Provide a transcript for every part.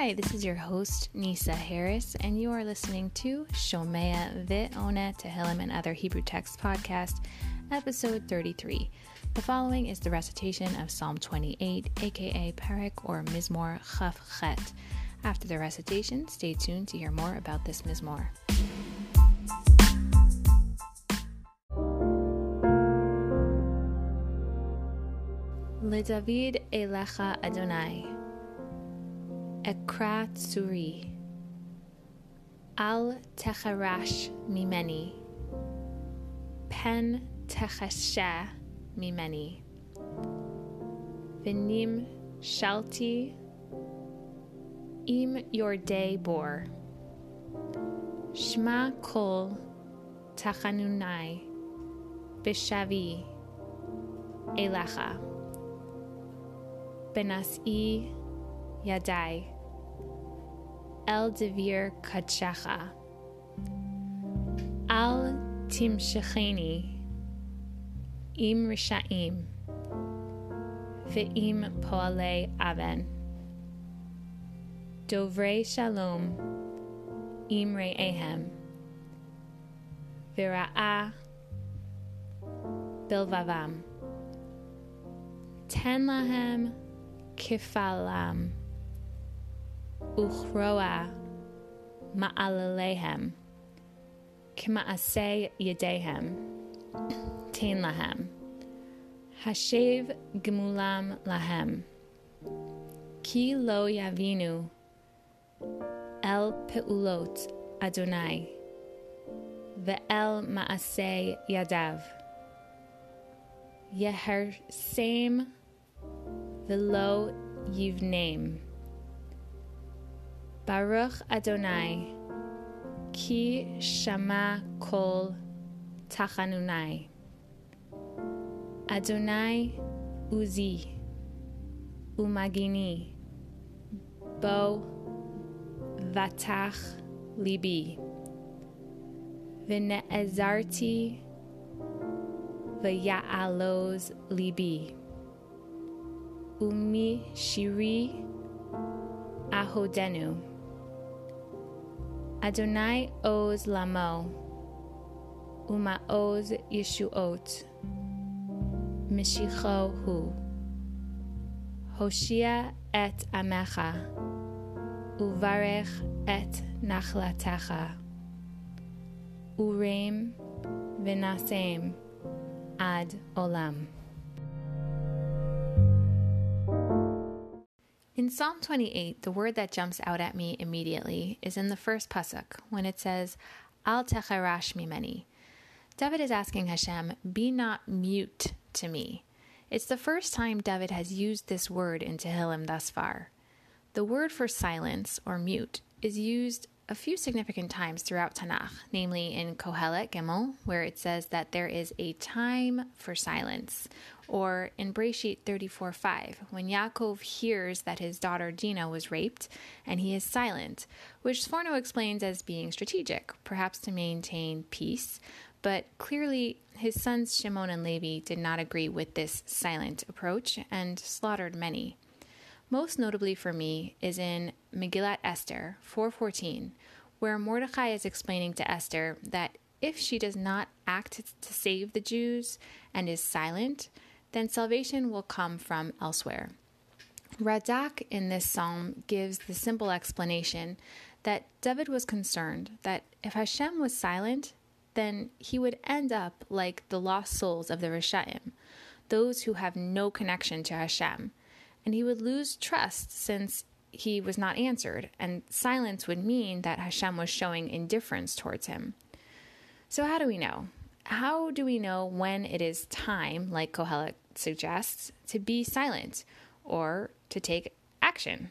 Hi, this is your host, Nisa Harris, and you are listening to Shomea Ve'ona Tehillim and Other Hebrew Texts podcast, episode 33. The following is the recitation of Psalm 28, aka Perek or Mizmor Chaf Chet. After the recitation, stay tuned to hear more about this Mizmor. LeDavid Elecha Adonai Ekra Tsuri Al Techarash Mimeni. Pen Techasha Mimeni. Vinim Shalti. Im Yordei Bor Shma Kol Tachanunai Bishavi Elecha Benas'i Yadai El Devir Kachacha. Al Timshecheni. Im Rishaim. Ve'im Poale Aven. Dovrei Shalom. Im Re'ehem Vira'a Bilvavam. Ten Lahem Kifalam Uchroa Ma'alalehem Kma'asei Yedehem Tain Lahem Hashev Gemulam Lahem. Ki Lo Yavinu El Peulot Adonai. Ve'el Ma'asei Yadav. Yeher Same Velo Yivname. Baruch Adonai, Ki Shama Kol Tachanunai. Adonai Uzi, Umagini, Bo Vatach Libi. V'ne'ezarti v'ya'aloz libi. Umi Shiri Ahodenu. Adonai Oz Lamo. Uma Oz Yeshuot. Mishicho Hu. Hoshia et Amecha. Uvarech et Nachlatecha. Ureim Vinasem Ad Olam. In Psalm 28, the word that jumps out at me immediately is in the first pasuk when it says, Al techarash mimeni. David is asking Hashem, be not mute to me. It's the first time David has used this word in Tehillim thus far. The word for silence or mute is used a few significant times throughout Tanakh, namely in Kohelet Gimel, where it says that there is a time for silence, or in Breshit 34:5, when Yaakov hears that his daughter Dinah was raped and he is silent, which Sforno explains as being strategic, perhaps to maintain peace, but clearly his sons Shimon and Levi did not agree with this silent approach and slaughtered many. Most notably for me is in Megillat Esther 4:14, where Mordecai is explaining to Esther that if she does not act to save the Jews and is silent, then salvation will come from elsewhere. Radak in this psalm gives the simple explanation that David was concerned that if Hashem was silent, then he would end up like the lost souls of the Rishaim, those who have no connection to Hashem, and he would lose trust since he was not answered, and silence would mean that Hashem was showing indifference towards him. So, how do we know? How do we know when it is time, like Kohelet suggests, to be silent or to take action?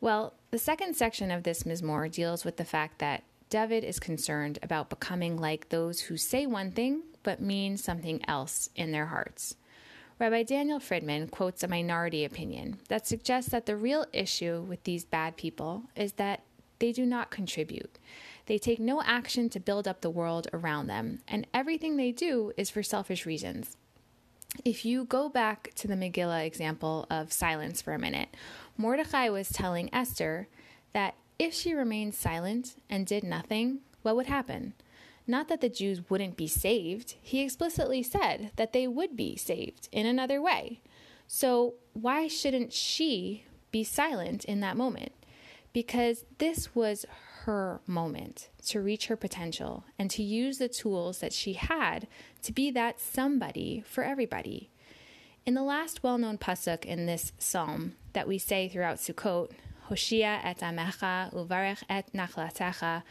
Well, the second section of this Mizmor deals with the fact that David is concerned about becoming like those who say one thing but mean something else in their hearts. Rabbi Daniel Friedman quotes a minority opinion that suggests that the real issue with these bad people is that they do not contribute. They take no action to build up the world around them, and everything they do is for selfish reasons. If you go back to the Megillah example of silence for a minute, Mordecai was telling Esther that if she remained silent and did nothing, what would happen? Not that the Jews wouldn't be saved, he explicitly said that they would be saved in another way. So, why shouldn't she be silent in that moment? Because this was her moment to reach her potential and to use the tools that she had to be that somebody for everybody. In the last well known pasuk in this psalm that we say throughout Sukkot, Hoshia et amecha uvarech et nachlatecha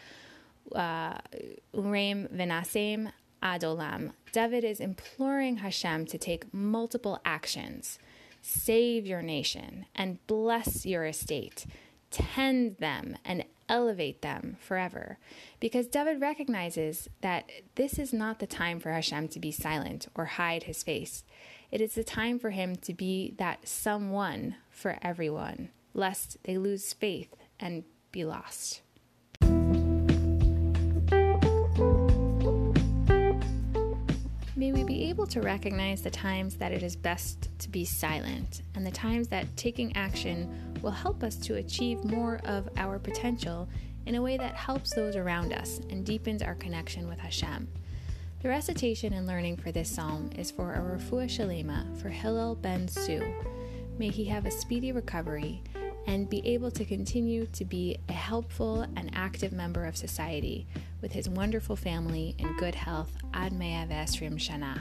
uh, ureim venasem adolam. David is imploring Hashem to take multiple actions, save your nation, and bless your estate, tend them, and elevate them forever. Because David recognizes that this is not the time for Hashem to be silent or hide his face. It is the time for him to be that someone for everyone, lest they lose faith and be lost. To recognize the times that it is best to be silent and the times that taking action will help us to achieve more of our potential in a way that helps those around us and deepens our connection with Hashem. The recitation and learning for this psalm is for a refuah shalema for Hillel ben Su. May he have a speedy recovery and be able to continue to be a helpful and active member of society with his wonderful family in good health ad mea vesrim shana.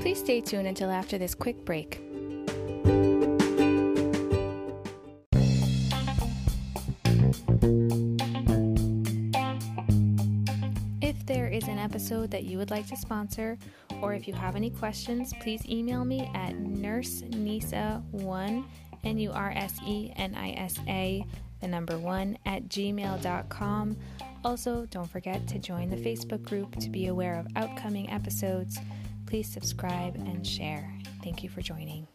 Please stay tuned until after this quick break. If there is an episode that you would like to sponsor, or if you have any questions, please email me at nursenisa1, N U R S E N I S A, the number one, at gmail.com. Also, don't forget to join the Facebook group to be aware of upcoming episodes. Please subscribe and share. Thank you for joining.